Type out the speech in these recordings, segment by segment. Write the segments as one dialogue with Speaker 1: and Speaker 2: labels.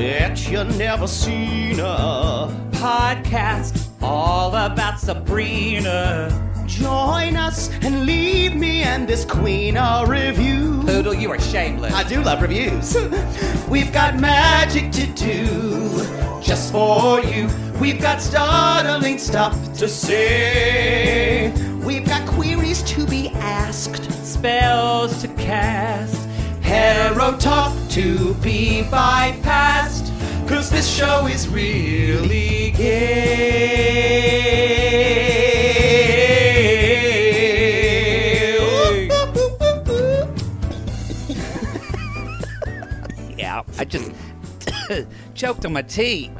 Speaker 1: that you never seen a
Speaker 2: Podcast all about Sabrina.
Speaker 1: Join us and leave me and this queen a review.
Speaker 2: Poodle, you are shameless.
Speaker 1: I do love reviews. We've got magic to do just for you. We've got startling stuff to say. We've got queries to be asked.
Speaker 2: Spells to cast.
Speaker 1: Hetero talk to be bypassed. Cause this show is really gay.
Speaker 2: Yeah, I just choked on my tea,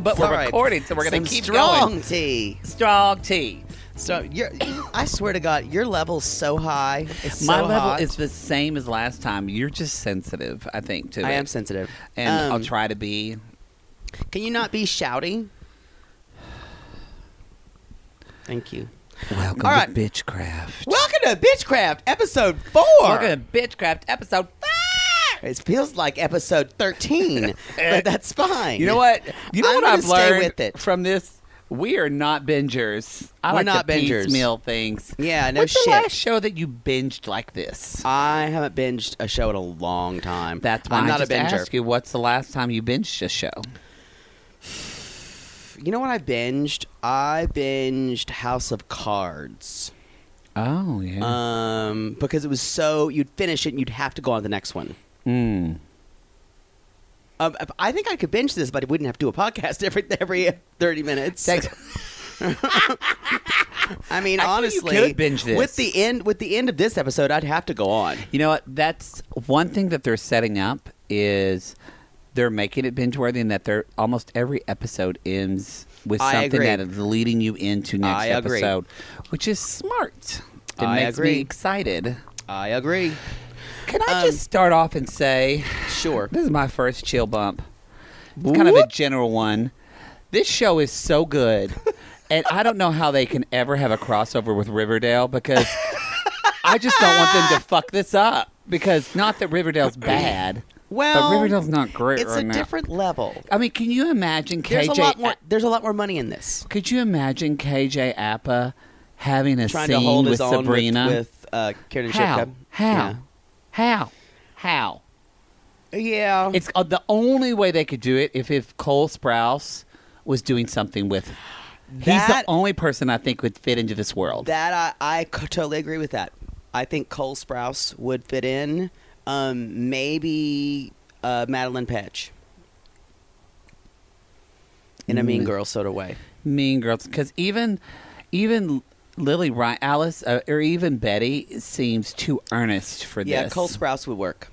Speaker 2: but
Speaker 1: All
Speaker 2: we're
Speaker 1: right.
Speaker 2: recording, so we're gonna
Speaker 1: Some
Speaker 2: keep
Speaker 1: strong
Speaker 2: going.
Speaker 1: tea.
Speaker 2: Strong tea.
Speaker 1: So you're, I swear to God, your level's so high. It's
Speaker 2: My
Speaker 1: so
Speaker 2: level
Speaker 1: hot.
Speaker 2: is the same as last time. You're just sensitive, I think, to
Speaker 1: I
Speaker 2: it.
Speaker 1: am sensitive.
Speaker 2: and
Speaker 1: Um,
Speaker 2: I'll try to be.
Speaker 1: Can you not be shouty? Thank you.
Speaker 2: Welcome
Speaker 1: all right.
Speaker 2: to Bitchcraft.
Speaker 1: Welcome to Bitchcraft, episode four.
Speaker 2: Welcome to Bitchcraft episode five.
Speaker 1: It feels like episode thirteen, but that's fine.
Speaker 2: You know what? You know
Speaker 1: I'm
Speaker 2: what I've
Speaker 1: stay
Speaker 2: learned
Speaker 1: with it.
Speaker 2: from this? We are not bingers. I
Speaker 1: We're
Speaker 2: like
Speaker 1: not
Speaker 2: to
Speaker 1: bingers.
Speaker 2: piecemeal things.
Speaker 1: Yeah, no shit.
Speaker 2: What's
Speaker 1: shit.
Speaker 2: the last show that you binged like this?
Speaker 1: I haven't binged a show in a long time.
Speaker 2: That's why
Speaker 1: I'm
Speaker 2: I
Speaker 1: not
Speaker 2: just
Speaker 1: a binger.
Speaker 2: asked you. What's the last time you binged a show?
Speaker 1: You know what I binged? I binged House of Cards.
Speaker 2: Oh yeah.
Speaker 1: Um, because it was so you'd finish it and you'd have to go on to the next one.
Speaker 2: Mm.
Speaker 1: Um, I think I could binge this, but I wouldn't have to do a podcast every every thirty minutes.
Speaker 2: Thanks.
Speaker 1: I mean,
Speaker 2: I
Speaker 1: honestly,
Speaker 2: could binge this.
Speaker 1: with the end with the end of this episode, I'd have to go on.
Speaker 2: You know what? That's one thing that they're setting up is they're making it binge worthy, and that they're almost every episode ends with
Speaker 1: I
Speaker 2: something
Speaker 1: agree.
Speaker 2: that is leading you into next
Speaker 1: I agree.
Speaker 2: episode, which is smart. It
Speaker 1: I
Speaker 2: makes
Speaker 1: agree.
Speaker 2: me excited.
Speaker 1: I agree.
Speaker 2: Can I
Speaker 1: Um,
Speaker 2: just start off and say
Speaker 1: Sure.
Speaker 2: this is my first chill bump? It's kind of a general one. This show is so good, and I don't know how they can ever have a crossover with Riverdale because I just don't want them to fuck this up. Because not that Riverdale's bad,
Speaker 1: Well,
Speaker 2: but Riverdale's not great
Speaker 1: it's
Speaker 2: right
Speaker 1: a
Speaker 2: now.
Speaker 1: different level.
Speaker 2: I mean, can you imagine
Speaker 1: There's
Speaker 2: KJ?
Speaker 1: a lot more. There's a lot more money in this.
Speaker 2: Could you imagine KJ Appa having a
Speaker 1: Trying
Speaker 2: scene with Sabrina?
Speaker 1: with, with uh, Karen
Speaker 2: how?
Speaker 1: Shipka.
Speaker 2: How? How? How?
Speaker 1: Yeah. yeah.
Speaker 2: It's uh, the only way they could do it if if Cole Sprouse was doing something with. He's the
Speaker 1: That-
Speaker 2: only person I think would fit into this world.
Speaker 1: That I, I totally agree with that. I think Cole Sprouse would fit in. Um, maybe uh, Madelaine Petsch in a Mean
Speaker 2: Mm.
Speaker 1: Girls sort of way.
Speaker 2: mean Girls, because even even Lily Ryan, Alice, uh, or even Betty seems too earnest for
Speaker 1: Yeah,
Speaker 2: this.
Speaker 1: Yeah, Cole Sprouse would work.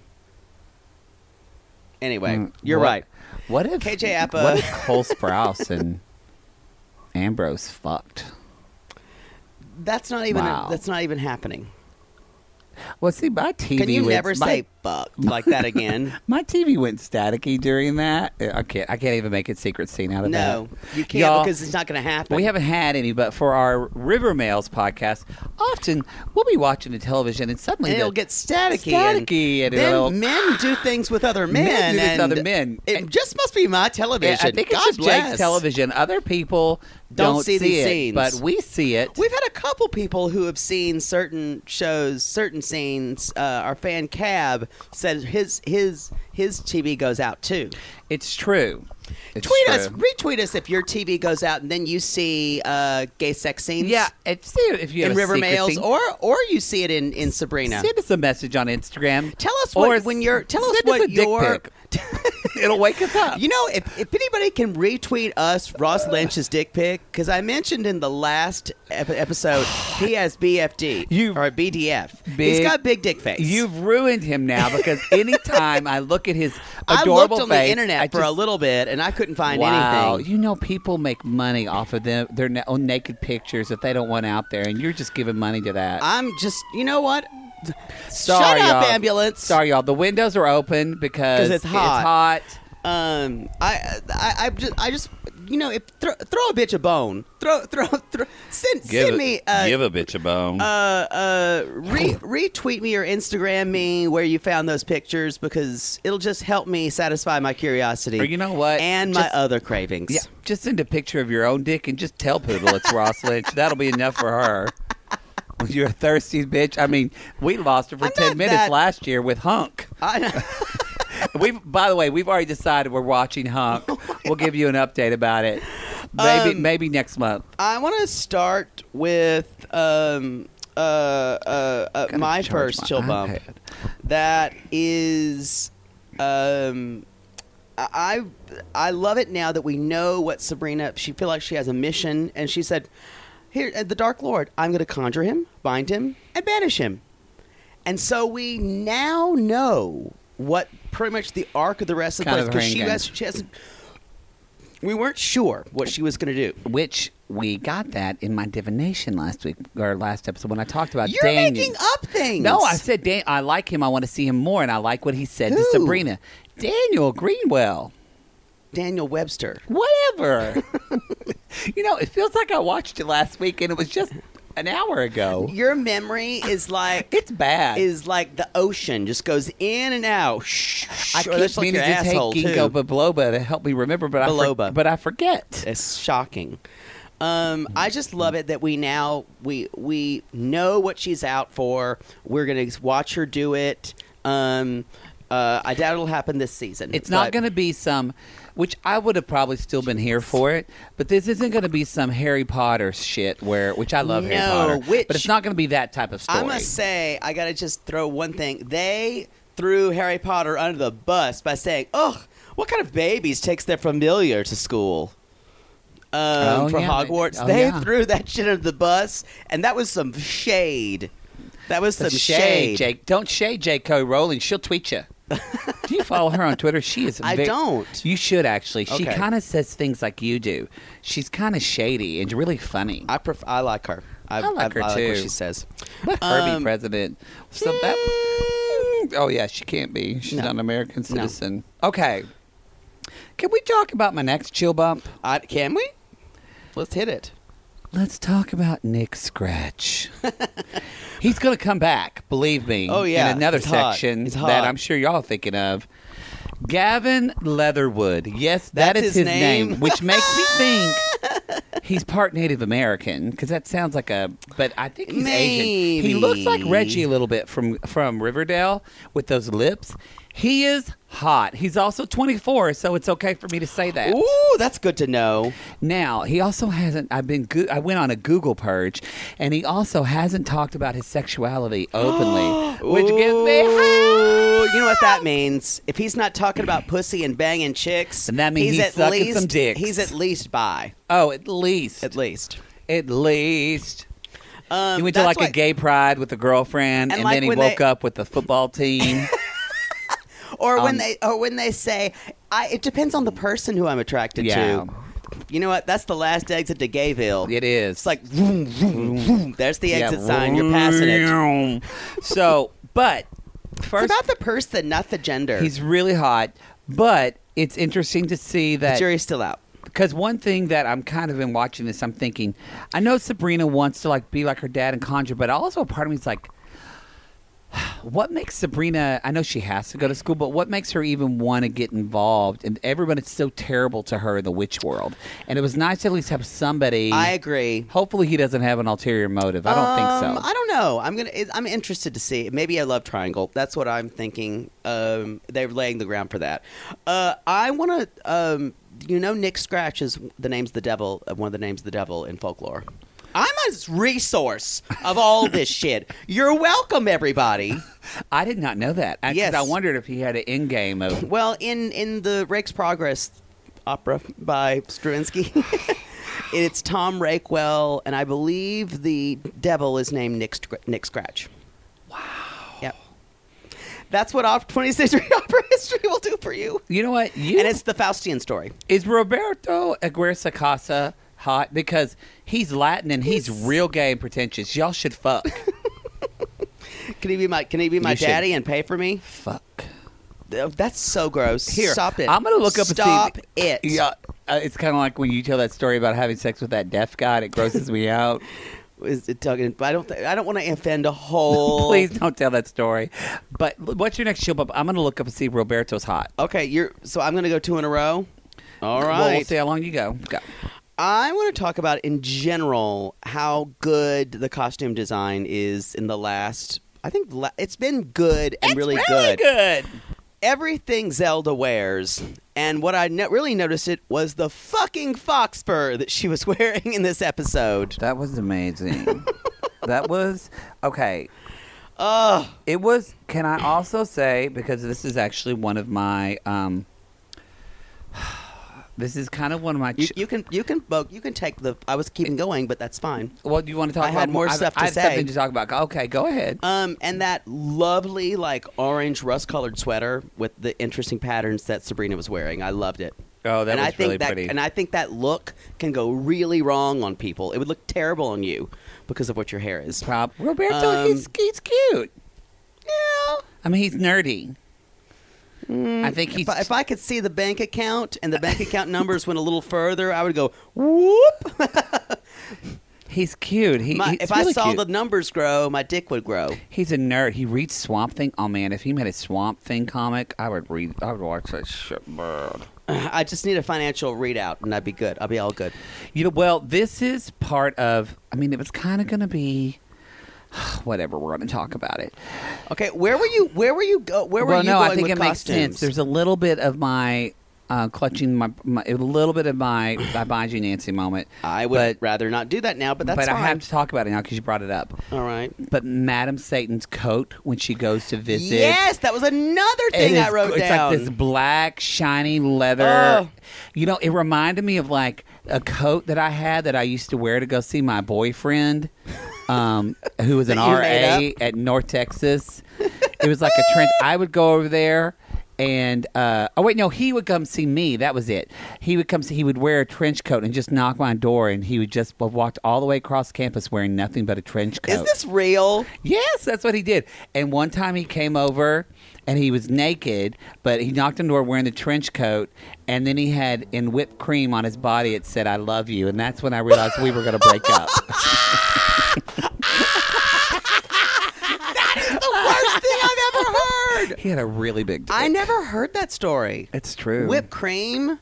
Speaker 1: Anyway,
Speaker 2: Mm,
Speaker 1: you're
Speaker 2: what-
Speaker 1: right.
Speaker 2: What if
Speaker 1: KJ Appa-
Speaker 2: What if Cole Sprouse and Ambrose fucked?
Speaker 1: That's not even
Speaker 2: Wow.
Speaker 1: that's not even happening.
Speaker 2: Well, see, my TV.
Speaker 1: Can you never
Speaker 2: my-
Speaker 1: say like that again?
Speaker 2: My TV went staticky during that. I can't. I can't even make a secret scene out of
Speaker 1: no,
Speaker 2: that.
Speaker 1: No, you can't
Speaker 2: Y'all,
Speaker 1: because it's not going to happen.
Speaker 2: We haven't had any, but for our RiverMales podcast, often we'll be watching the television and suddenly
Speaker 1: and it'll get staticky.
Speaker 2: Staticky, and
Speaker 1: and then men do things with other men.
Speaker 2: Men do this with
Speaker 1: and
Speaker 2: other men.
Speaker 1: It
Speaker 2: And-
Speaker 1: just must be my television.
Speaker 2: Yeah, I think
Speaker 1: God
Speaker 2: it's just
Speaker 1: bless.
Speaker 2: Television. Other people
Speaker 1: Don't
Speaker 2: don't,
Speaker 1: see these
Speaker 2: it,
Speaker 1: scenes.
Speaker 2: but we see it.
Speaker 1: We've had a couple people who have seen certain shows, certain scenes. Uh, our fan Cab said his his his TV goes out too.
Speaker 2: it's true. It's
Speaker 1: Tweet
Speaker 2: true.
Speaker 1: us, retweet us if your TV goes out and then you see uh, gay sex scenes.
Speaker 2: Yeah, see if you
Speaker 1: in River
Speaker 2: scene.
Speaker 1: or or you see it in in Sabrina.
Speaker 2: Send us a message on Instagram.
Speaker 1: Tell us what when you're. Tell us what your.
Speaker 2: pic. It'll wake us up.
Speaker 1: You know, if, if anybody can retweet us Ross Lynch's dick pic, because I mentioned in the last ep- episode he has BFD
Speaker 2: You-
Speaker 1: or BDF. He's got big dick face.
Speaker 2: You've ruined him now because anytime I look at his adorable I
Speaker 1: looked on
Speaker 2: face,
Speaker 1: the internet
Speaker 2: I
Speaker 1: for a little bit and I couldn't find
Speaker 2: Wow,
Speaker 1: anything.
Speaker 2: you know people make money off of them their na- own naked pictures that they don't want out there, and you're just giving money to that.
Speaker 1: I'm just, you know what?
Speaker 2: Sorry,
Speaker 1: Shut up,
Speaker 2: y'all.
Speaker 1: ambulance.
Speaker 2: Sorry, y'all. The windows are open because
Speaker 1: 'Cause it's hot.
Speaker 2: hot.
Speaker 1: Um, I, I, I just, I just, you know, if throw, throw a bitch a bone, throw, throw, throw send, send me, uh,
Speaker 2: give a bitch a bone.
Speaker 1: uh, uh, re- retweet me or Instagram me where you found those pictures because it'll just help me satisfy my curiosity.
Speaker 2: Or you know what?
Speaker 1: And my
Speaker 2: Just-
Speaker 1: other cravings.
Speaker 2: yeah, just send a picture of your own dick and just tell Poodle it's Ross Lynch. That'll be enough for her. You're a thirsty bitch. I mean, we lost her for
Speaker 1: I'm
Speaker 2: ten
Speaker 1: not
Speaker 2: minutes
Speaker 1: that-
Speaker 2: last year with Hunk.
Speaker 1: I,
Speaker 2: We, by the way, we've already decided we're watching Hunk. We'll give you an update about it. Maybe,
Speaker 1: Um,
Speaker 2: maybe next month.
Speaker 1: I want to start with um, uh, uh, uh,
Speaker 2: Gotta
Speaker 1: my
Speaker 2: charge
Speaker 1: first
Speaker 2: my
Speaker 1: chill bump.
Speaker 2: iPad.
Speaker 1: That is, um, I I love it now that we know what Sabrina. She feel like she has a mission, and she said, "Here, uh, the Dark Lord. I'm going to conjure him, bind him, and banish him." And so we now know what pretty much the arc of the rest of the
Speaker 2: Kind
Speaker 1: place
Speaker 2: of
Speaker 1: because she has she hasn't. We weren't sure what she was going to do.
Speaker 2: Which we got that in my divination last week or last episode when I talked about
Speaker 1: You're
Speaker 2: Daniel.
Speaker 1: making up things.
Speaker 2: No, I said Dan- I like him. I want to see him more, and I like what he said to
Speaker 1: Who?
Speaker 2: Sabrina. Daniel Greenwell.
Speaker 1: Daniel Webster.
Speaker 2: Whatever. you know, it feels like I watched it last week, and it was just an hour ago.
Speaker 1: Your memory is like
Speaker 2: It's bad.
Speaker 1: is like the ocean, just goes in and out. Shh, shh,
Speaker 2: I
Speaker 1: or
Speaker 2: keep
Speaker 1: like
Speaker 2: meaning to take ginkgo biloba to help me remember, but I for- but I forget.
Speaker 1: It's shocking. Um, I just love it that we now we we know what she's out for. We're gonna watch her do it. Um, uh, I doubt it'll happen this season.
Speaker 2: It's not going to be some, which I would have probably still been here for it, but this isn't going to be some Harry Potter shit where, which I love Harry
Speaker 1: No,
Speaker 2: Potter,
Speaker 1: which-
Speaker 2: but it's not going to be that type of story.
Speaker 1: I must say, I gotta just throw one thing. They threw Harry Potter under the bus by saying, "Ugh, what kind of babies takes their familiar to school?" Um,
Speaker 2: Oh,
Speaker 1: from
Speaker 2: yeah,
Speaker 1: Hogwarts,
Speaker 2: oh,
Speaker 1: they
Speaker 2: yeah.
Speaker 1: threw that shit under the bus, and that was some shade. That was
Speaker 2: The
Speaker 1: some
Speaker 2: shade,
Speaker 1: shade.
Speaker 2: Jake. Don't shade J. Cody Rowling. She'll tweet you. Do you follow her on Twitter? She is.
Speaker 1: I
Speaker 2: ve-
Speaker 1: don't.
Speaker 2: You should actually. She
Speaker 1: Okay.
Speaker 2: kind of says things like you do. She's kind of shady and really funny.
Speaker 1: I pref- I like her. I,
Speaker 2: I like her,
Speaker 1: I like
Speaker 2: too.
Speaker 1: what she says.
Speaker 2: Herbie
Speaker 1: Um,
Speaker 2: president. So that. Oh yeah, she can't be. She's
Speaker 1: No.
Speaker 2: not an American citizen. Okay. Can we talk about my next chill bump?
Speaker 1: I, can we? Let's hit it.
Speaker 2: Let's talk about Nick Scratch. He's going to come back, believe me.
Speaker 1: Oh, yeah.
Speaker 2: In another
Speaker 1: He's hot.
Speaker 2: section
Speaker 1: He's
Speaker 2: that. I'm sure y'all are thinking of. Gavin Leatherwood. Yes, that
Speaker 1: That's
Speaker 2: is
Speaker 1: his name?
Speaker 2: which makes me think he's part Native American because that sounds like a. But I think he's Asian. He looks like Reggie a little bit from from Riverdale with those lips. He is hot. He's also 24, so it's okay for me to say that.
Speaker 1: Ooh, that's good to know.
Speaker 2: Now he also hasn't. I've been. Go- I went on a Google purge, and he also hasn't talked about his sexuality openly, which gives me.
Speaker 1: You know what that means? If he's not talking about pussy and banging chicks,
Speaker 2: And that means
Speaker 1: he's,
Speaker 2: he's
Speaker 1: at
Speaker 2: sucking
Speaker 1: least
Speaker 2: some dicks.
Speaker 1: he's at least bi.
Speaker 2: Oh, at least,
Speaker 1: At least.
Speaker 2: at least.
Speaker 1: Um,
Speaker 2: He went to
Speaker 1: that's
Speaker 2: like
Speaker 1: why-
Speaker 2: a gay pride with a girlfriend,
Speaker 1: And like
Speaker 2: then he
Speaker 1: when
Speaker 2: woke
Speaker 1: they-
Speaker 2: up with the football team.
Speaker 1: or when
Speaker 2: um,
Speaker 1: they or when they say, I, it depends on the person who I'm attracted
Speaker 2: Yeah.
Speaker 1: to. You know what? That's the last exit to Gayville.
Speaker 2: it is.
Speaker 1: It's like vroom, vroom, vroom. There's the exit sign. You're passing it.
Speaker 2: So, but
Speaker 1: It's about the person, not the gender.
Speaker 2: he's really hot. But it's interesting to see
Speaker 1: the
Speaker 2: that
Speaker 1: jury's still out.
Speaker 2: because one thing that I'm kind of in watching this, I'm thinking, I know Sabrina wants to like be like her dad and conjure, but also a part of me is like, what makes Sabrina? I know she has to go to school, but what makes her even want to get involved? And everyone is so terrible to her in the witch world, and it was nice to at least have somebody.
Speaker 1: I agree.
Speaker 2: Hopefully, he doesn't have an ulterior motive. I don't
Speaker 1: Um,
Speaker 2: think so.
Speaker 1: I don't know. I'm gonna. it- I'm interested to see. Maybe a love triangle. That's what I'm thinking. Um, they're laying the ground for that. Uh, I want to. Um, you know, Nick Scratch is the name's the devil. Uh, one of the names of the devil in folklore. I'm a resource of all this shit. You're welcome, everybody.
Speaker 2: I did not know that. I,
Speaker 1: Yes.
Speaker 2: I wondered if he had an end game of.
Speaker 1: Well, in in the Rake's Progress opera by Stravinsky, it's Tom Rakewell, and I believe the devil is named Nick, Nick Scratch. Wow. Yep. That's what op- 20th century opera history will do for you.
Speaker 2: You know what? You
Speaker 1: And it's the Faustian story.
Speaker 2: Is Roberto Aguirre Sacasa hot? Because he's Latin and he's,
Speaker 1: He's-
Speaker 2: real gay and pretentious. Y'all should fuck.
Speaker 1: Can he be my Can he be my
Speaker 2: You should.
Speaker 1: daddy and pay for me?
Speaker 2: fuck.
Speaker 1: Oh, That's so gross.
Speaker 2: Here,
Speaker 1: stop it.
Speaker 2: I'm gonna look up
Speaker 1: Stop it.
Speaker 2: Yeah, uh, it's kind of like when you tell that story about having sex with that deaf guy. and It grosses me out.
Speaker 1: Is it talking? I don't. Th- I don't want to offend a whole.
Speaker 2: Please don't tell that story. But what's your next show? Up? I'm gonna look up and see if Roberto's hot.
Speaker 1: Okay, you're. So I'm going to go two in a row. All right.
Speaker 2: Well, we'll see how long you go. Go.
Speaker 1: I want to talk about in general how good the costume design is in the last. I think la- it's been good and
Speaker 2: It's
Speaker 1: really,
Speaker 2: really good.
Speaker 1: Everything Zelda wears, and what I no- really noticed it was the fucking fox fur that she was wearing in this episode.
Speaker 2: That was amazing. that was okay.
Speaker 1: Ugh.
Speaker 2: It was. Can I also say because this is actually one of my. um This is kind of one of my.
Speaker 1: You, you can you can well, you can take the. I was keeping going, but that's fine.
Speaker 2: well, do you want to talk
Speaker 1: I
Speaker 2: about
Speaker 1: had more
Speaker 2: I-
Speaker 1: stuff to
Speaker 2: I had
Speaker 1: say.
Speaker 2: something to talk about. Okay, go ahead.
Speaker 1: Um, and that lovely like orange rust-colored sweater with the interesting patterns that Sabrina was wearing. I loved it.
Speaker 2: Oh, that
Speaker 1: and
Speaker 2: was
Speaker 1: I think
Speaker 2: really
Speaker 1: that,
Speaker 2: pretty.
Speaker 1: And I think that look can go really wrong on people. It would look terrible on you because of what your hair is.
Speaker 2: Roberto,
Speaker 1: Um,
Speaker 2: he's he's cute.
Speaker 1: Yeah.
Speaker 2: I mean, he's nerdy. Mm, I think he's.
Speaker 1: If I, if I could see the bank account and the bank account numbers went a little further, I would go whoop.
Speaker 2: he's cute. He,
Speaker 1: My-
Speaker 2: he's
Speaker 1: if
Speaker 2: really
Speaker 1: I saw
Speaker 2: cute.
Speaker 1: the numbers grow, my dick would grow.
Speaker 2: He's a nerd. He reads Swamp Thing. Oh man, if he made a Swamp Thing comic, I would read. I would watch that shit, bro.
Speaker 1: I just need a financial readout, and I'd be good. I'll be all good.
Speaker 2: You know, well, this is part of. I mean, it was kind of going to be. Whatever, we're going to talk about it.
Speaker 1: Okay, where were you? Where were you go? Where were
Speaker 2: well,
Speaker 1: you
Speaker 2: no,
Speaker 1: going
Speaker 2: I think it makes sense. There's a little bit of my uh, clutching my, my, a little bit of my I buy you Nancy moment.
Speaker 1: I would
Speaker 2: but,
Speaker 1: rather not do that now, but that's
Speaker 2: but
Speaker 1: fine.
Speaker 2: I have to talk about it now because you brought it up.
Speaker 1: All right.
Speaker 2: But Madam Satan's coat when she goes to visit.
Speaker 1: Yes, that was another thing I
Speaker 2: is-
Speaker 1: wrote
Speaker 2: it's
Speaker 1: down.
Speaker 2: It's like this black, shiny leather.
Speaker 1: Oh.
Speaker 2: You know, it reminded me of like a coat that I had that I used to wear to go see my boyfriend, um, who was an
Speaker 1: That you made
Speaker 2: RA at North Texas. It was like a trench. I would go over there. And uh, oh wait, no, he would come see me. That was it. He would come see. He would wear a trench coat and just knock my door, and he would just have walked all the way across campus wearing nothing but a trench coat.
Speaker 1: Is this real?
Speaker 2: Yes, that's what he did. And one time he came over and he was naked, but he knocked on the door wearing the trench coat, and then he had in whipped cream on his body it said "I love you," and that's when I realized we were going to break up.
Speaker 1: The worst thing I've ever heard.
Speaker 2: he had a really big. Dick.
Speaker 1: I never heard that story.
Speaker 2: It's true.
Speaker 1: Whipped cream.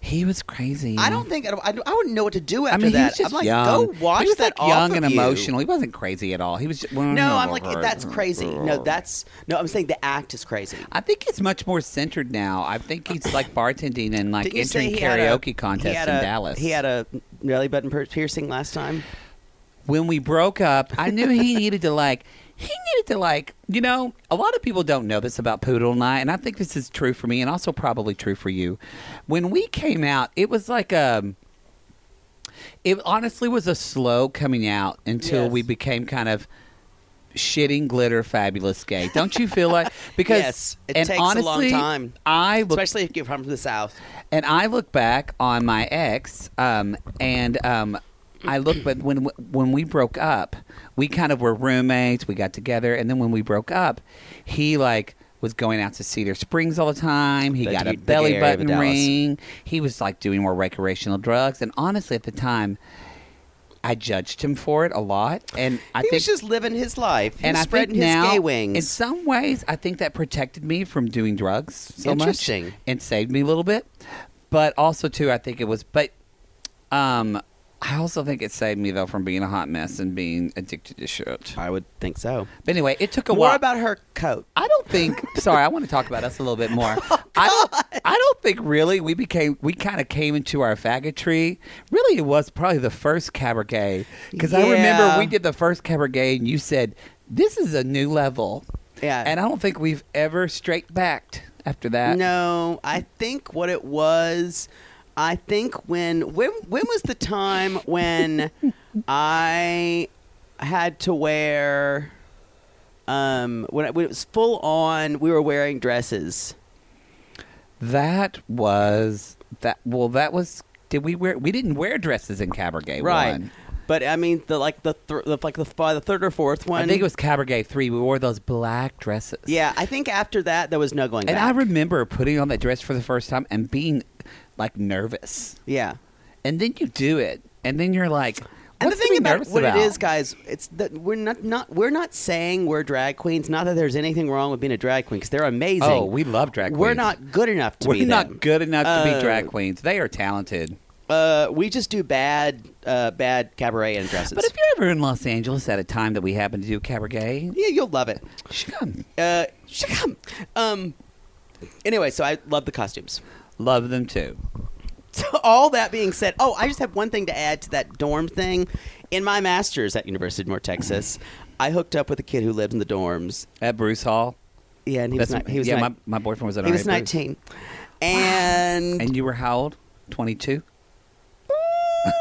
Speaker 2: He was crazy.
Speaker 1: I don't think I, I, I wouldn't know what to do
Speaker 2: I
Speaker 1: after
Speaker 2: mean, he
Speaker 1: that.
Speaker 2: was just
Speaker 1: I'm like,
Speaker 2: young.
Speaker 1: go watch
Speaker 2: he was
Speaker 1: that
Speaker 2: like young and
Speaker 1: you.
Speaker 2: emotional. He wasn't crazy at all. He was. Just, well,
Speaker 1: No, I'm like that's crazy. No, that's no. I'm saying the act is crazy.
Speaker 2: I think he's much more centered now. I think he's like bartending and like
Speaker 1: Didn't you say
Speaker 2: entering
Speaker 1: a-
Speaker 2: karaoke contests in
Speaker 1: a-
Speaker 2: Dallas.
Speaker 1: He had a belly button piercing last time.
Speaker 2: When we broke up, I knew he needed to like he needed to like you know a lot of people don't know this about Poodle and I, and I think this is true for me and also probably true for you. When we came out, it was like um it honestly was a slow coming out until
Speaker 1: Yes.
Speaker 2: we became kind of shitting glitter fabulous gay. Don't you feel like because
Speaker 1: Yes, it
Speaker 2: and
Speaker 1: takes a long time.
Speaker 2: I look
Speaker 1: Especially if you're from the south.
Speaker 2: and I look back on my ex, um, and um, I look, but when when we broke up, we kind of were roommates. We got together, and then when we broke up, he like was going out to Cedar Springs all the time. He
Speaker 1: The
Speaker 2: got a belly button ring. He was like doing more recreational drugs, and honestly, at the time, I judged him for it a lot. And I
Speaker 1: he
Speaker 2: think
Speaker 1: was just living his life. He
Speaker 2: and I
Speaker 1: spreading
Speaker 2: think
Speaker 1: his gay wings.
Speaker 2: in some ways, I think that protected me from doing drugs so
Speaker 1: Interesting.
Speaker 2: much and saved me a little bit. But also, too, I think it was. But um, I also think it saved me though from being a hot mess and being addicted to shit.
Speaker 1: I would think so.
Speaker 2: But anyway, it took a
Speaker 1: More
Speaker 2: while.
Speaker 1: about her coat.
Speaker 2: I don't think. sorry, I want to talk about us a little bit oh, more.
Speaker 1: Oh,
Speaker 2: I don't. I don't think really we became. We kind of came into our faggotry. Really, it was probably the first cabaret because I remember we did the first cabaret and you said this is a new level.
Speaker 1: Yeah.
Speaker 2: And I don't think we've ever straight backed after that.
Speaker 1: No, I think what it was. I think when when when was the time when I had to wear um when it, when it was full on we were wearing dresses.
Speaker 2: That was that. Well, that was. Did we wear? We didn't wear dresses in cabaret.
Speaker 1: Right.
Speaker 2: One.
Speaker 1: But I mean, the like the, th- the like the by the third or fourth one.
Speaker 2: I think it was Cabaret Three. We wore those black dresses.
Speaker 1: Yeah, I think after that there was no going
Speaker 2: and
Speaker 1: back.
Speaker 2: I remember putting on that dress for the first time and being like nervous.
Speaker 1: yeah.
Speaker 2: And then you do it, and then you're like,
Speaker 1: And the thing about what
Speaker 2: about?
Speaker 1: it is, guys, it's that we're not not we're not saying we're drag queens. Not that there's anything wrong with being a drag queen because they're amazing.
Speaker 2: Oh, we love drag queens.
Speaker 1: We're not good enough to
Speaker 2: We're
Speaker 1: be
Speaker 2: not
Speaker 1: them.
Speaker 2: good enough to
Speaker 1: Uh,
Speaker 2: be drag queens. They are talented.
Speaker 1: Uh, we just do bad, uh, bad cabaret and dresses.
Speaker 2: But if you're ever in Los Angeles at a time that we happen to do cabaret,
Speaker 1: yeah, you'll love it.
Speaker 2: come.
Speaker 1: Uh, um. Anyway, so I love the costumes.
Speaker 2: Love them too.
Speaker 1: So all that being said, oh, I just have one thing to add to that dorm thing. In my master's at University of North Texas, I hooked up with a kid who lived in the dorms.
Speaker 2: At Bruce Hall.
Speaker 1: Yeah, and he was
Speaker 2: That's-
Speaker 1: ni- he was
Speaker 2: yeah,
Speaker 1: ni-
Speaker 2: my, my boyfriend was at
Speaker 1: he was nineteen, and
Speaker 2: And you were how old? 22?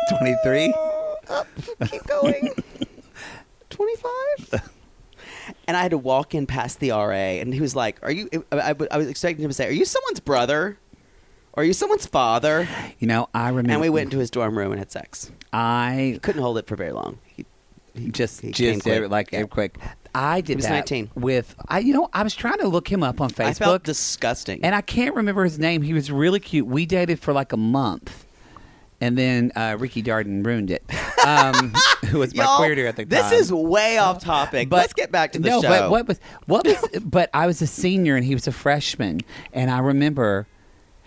Speaker 2: 23?
Speaker 1: up, keep going. 25? and I had to walk in past the RA, and he was like, Are you, I, I, I was expecting him to say, Are you someone's brother? Are you someone's father?
Speaker 2: You know, I remember.
Speaker 1: And we went into his dorm room and had sex.
Speaker 2: I
Speaker 1: Couldn't hold it for very long. He,
Speaker 2: just
Speaker 1: he
Speaker 2: just
Speaker 1: quick.
Speaker 2: like
Speaker 1: Yeah.
Speaker 2: quick. I did he
Speaker 1: was
Speaker 2: that
Speaker 1: 19.
Speaker 2: with I. You know, I was trying to look him up on
Speaker 1: I felt
Speaker 2: Facebook,
Speaker 1: disgusting.
Speaker 2: and I can't remember his name. He was really cute. We dated for like a month, and then uh, Ricky Darden ruined it. Um, who was my queer at the time?
Speaker 1: this is way off topic.
Speaker 2: But-
Speaker 1: Let's get back to the
Speaker 2: no,
Speaker 1: show.
Speaker 2: No, but what was what was? but I was a senior and he was a freshman, and I remember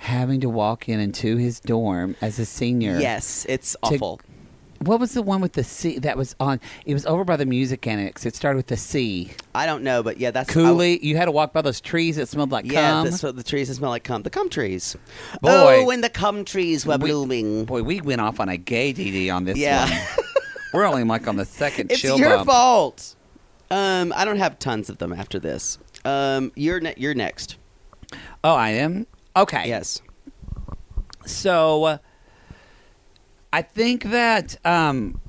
Speaker 2: having to walk in into his dorm as a senior.
Speaker 1: yes, it's awful.
Speaker 2: What was the one with the C that was on? It was over by the music annex. It started with the C.
Speaker 1: I don't know, but yeah, that's
Speaker 2: Cooley. You had to walk by those trees that smelled like
Speaker 1: Yeah,
Speaker 2: cum.
Speaker 1: what the trees that smell like cum. The cum trees.
Speaker 2: Boy.
Speaker 1: oh, when the cum trees were
Speaker 2: We-
Speaker 1: blooming.
Speaker 2: Boy, we went off on a gay DD on this
Speaker 1: Yeah.
Speaker 2: one. We're only like on the second
Speaker 1: It's
Speaker 2: chill
Speaker 1: your
Speaker 2: bump.
Speaker 1: fault. Um, I don't have tons of them after this. Um, you're ne- you're next.
Speaker 2: Oh, I am. Okay.
Speaker 1: Yes.
Speaker 2: So uh, I think that um,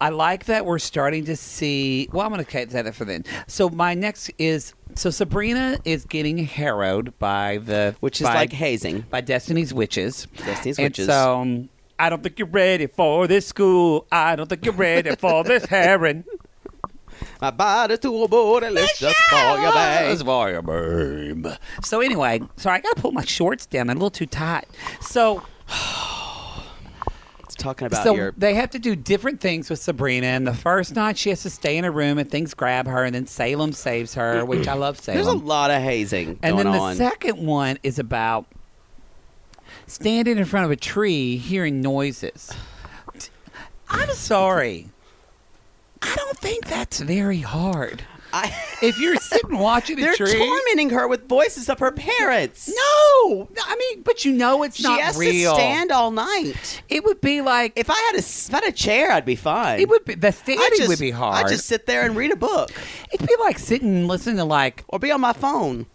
Speaker 2: I like that we're starting to see. Well, I'm going to say that for then. So my next is so Sabrina is getting harrowed by the
Speaker 1: Which is
Speaker 2: by,
Speaker 1: like hazing.
Speaker 2: by Destiny's witches.
Speaker 1: Destiny's
Speaker 2: and
Speaker 1: Witches.
Speaker 2: So um, I don't think you're ready for this school. I don't think you're ready for this herring.
Speaker 1: My body to a board and let's just for your
Speaker 2: That's
Speaker 1: babe.
Speaker 2: for your babe. So anyway, sorry, I got to pull my shorts down. They're a little too tight. So
Speaker 1: It's talking about
Speaker 2: so
Speaker 1: your.
Speaker 2: they have to do different things with Sabrina. And the first night she has to stay in a room and things grab her, and then Salem saves her, which I love Salem.
Speaker 1: There's a lot of hazing
Speaker 2: and
Speaker 1: going
Speaker 2: then the
Speaker 1: on.
Speaker 2: second one is about standing in front of a tree hearing noises. I'm sorry. I don't think that's very hard.
Speaker 1: I,
Speaker 2: If you're sitting watching a
Speaker 1: they're
Speaker 2: tree,
Speaker 1: tormenting her with voices of her parents.
Speaker 2: no, I mean, but you know it's
Speaker 1: she
Speaker 2: not
Speaker 1: has
Speaker 2: real.
Speaker 1: to stand all night.
Speaker 2: It would be like
Speaker 1: If I had a, if I had a chair, I'd be fine.
Speaker 2: it would be the standing
Speaker 1: just,
Speaker 2: would be hard.
Speaker 1: I just sit there and read a book
Speaker 2: It'd be like sitting and listening to like
Speaker 1: or be on my phone.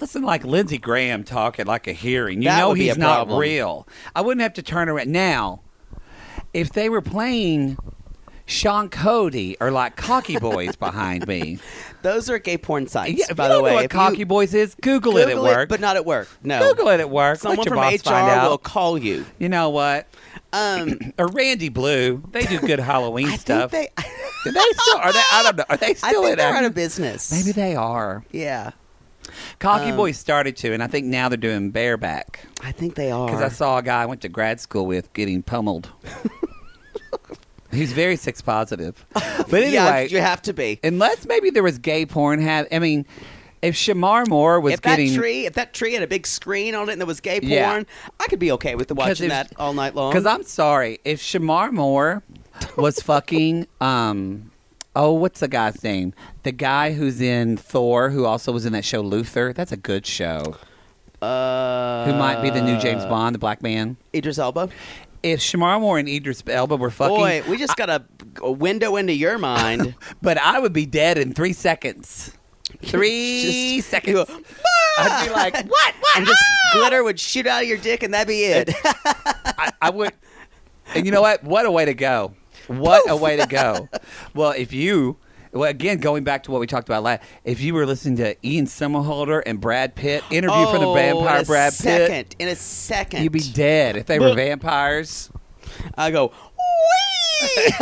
Speaker 2: listen like Lindsey Graham talking like a hearing. You
Speaker 1: That
Speaker 2: know he's not real. I wouldn't have to turn around now. If they were playing Sean Cody or like Cocky Boys behind me,
Speaker 1: Those are gay porn sites,
Speaker 2: yeah,
Speaker 1: by the way.
Speaker 2: know what
Speaker 1: If
Speaker 2: Cocky
Speaker 1: you
Speaker 2: Boys is, Google, it at
Speaker 1: Google
Speaker 2: work.
Speaker 1: but not at work. No.
Speaker 2: Google it at work.
Speaker 1: Someone from HR will call you.
Speaker 2: You know what?
Speaker 1: Um,
Speaker 2: Or Randy Blue. They do good Halloween
Speaker 1: I
Speaker 2: stuff.
Speaker 1: think they.
Speaker 2: Do they still are they? I don't know. Are they
Speaker 1: I
Speaker 2: still
Speaker 1: think
Speaker 2: in
Speaker 1: they're out of business.
Speaker 2: Maybe they are.
Speaker 1: Yeah,
Speaker 2: Cocky
Speaker 1: Um,
Speaker 2: Boys started to, and I think now they're doing bareback.
Speaker 1: I think they are.
Speaker 2: Because I saw a guy I went to grad school with getting pummeled. He's very sex positive. But anyway,
Speaker 1: yeah, you have to be.
Speaker 2: unless maybe there was gay porn, have I mean, if Shemar Moore was
Speaker 1: If that
Speaker 2: getting
Speaker 1: tree, if that tree had a big screen on it and there was gay porn,
Speaker 2: Yeah.
Speaker 1: I could be okay with the watching
Speaker 2: if-
Speaker 1: that all night long.
Speaker 2: Because I'm sorry, if Shemar Moore was fucking, um, oh, what's the guy's name? The guy who's in Thor, who also was in that show Luther. That's a good show.
Speaker 1: uh,
Speaker 2: Who might be the new James Bond, the black man?
Speaker 1: Idris Elba.
Speaker 2: If Shemar Moore and Idris Elba were fucking,
Speaker 1: Boy, we just got a, a window into your mind.
Speaker 2: but I would be dead in three seconds. Three
Speaker 1: Just-
Speaker 2: seconds.
Speaker 1: you go,
Speaker 2: I'd be like, what? What?
Speaker 1: and just
Speaker 2: Ah!"
Speaker 1: glitter would shoot out of your dick, and that'd be it.
Speaker 2: I, I would. And you know what? What a way to go! What a way to go! Well, if you, well, again, going back to what we talked about last, if you were listening to Ian Somerhalder and Brad Pitt interview from the
Speaker 1: Oh,
Speaker 2: vampire
Speaker 1: in a
Speaker 2: Brad
Speaker 1: second,
Speaker 2: Pitt,
Speaker 1: in a second,
Speaker 2: you'd be dead if they were vampires.
Speaker 1: I go,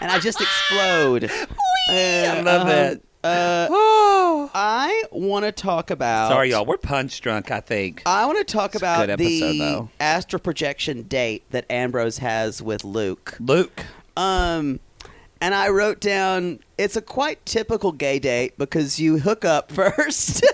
Speaker 1: and I just explode.
Speaker 2: I love uh-huh. that.
Speaker 1: Uh. I want to talk about.
Speaker 2: Sorry, y'all. We're punch drunk. I think.
Speaker 1: I want to talk
Speaker 2: a
Speaker 1: about
Speaker 2: good episode,
Speaker 1: the
Speaker 2: though.
Speaker 1: astral projection date that Ambrose has with Luke.
Speaker 2: Luke.
Speaker 1: Um, and I wrote down it's a quite typical gay date because you hook up first.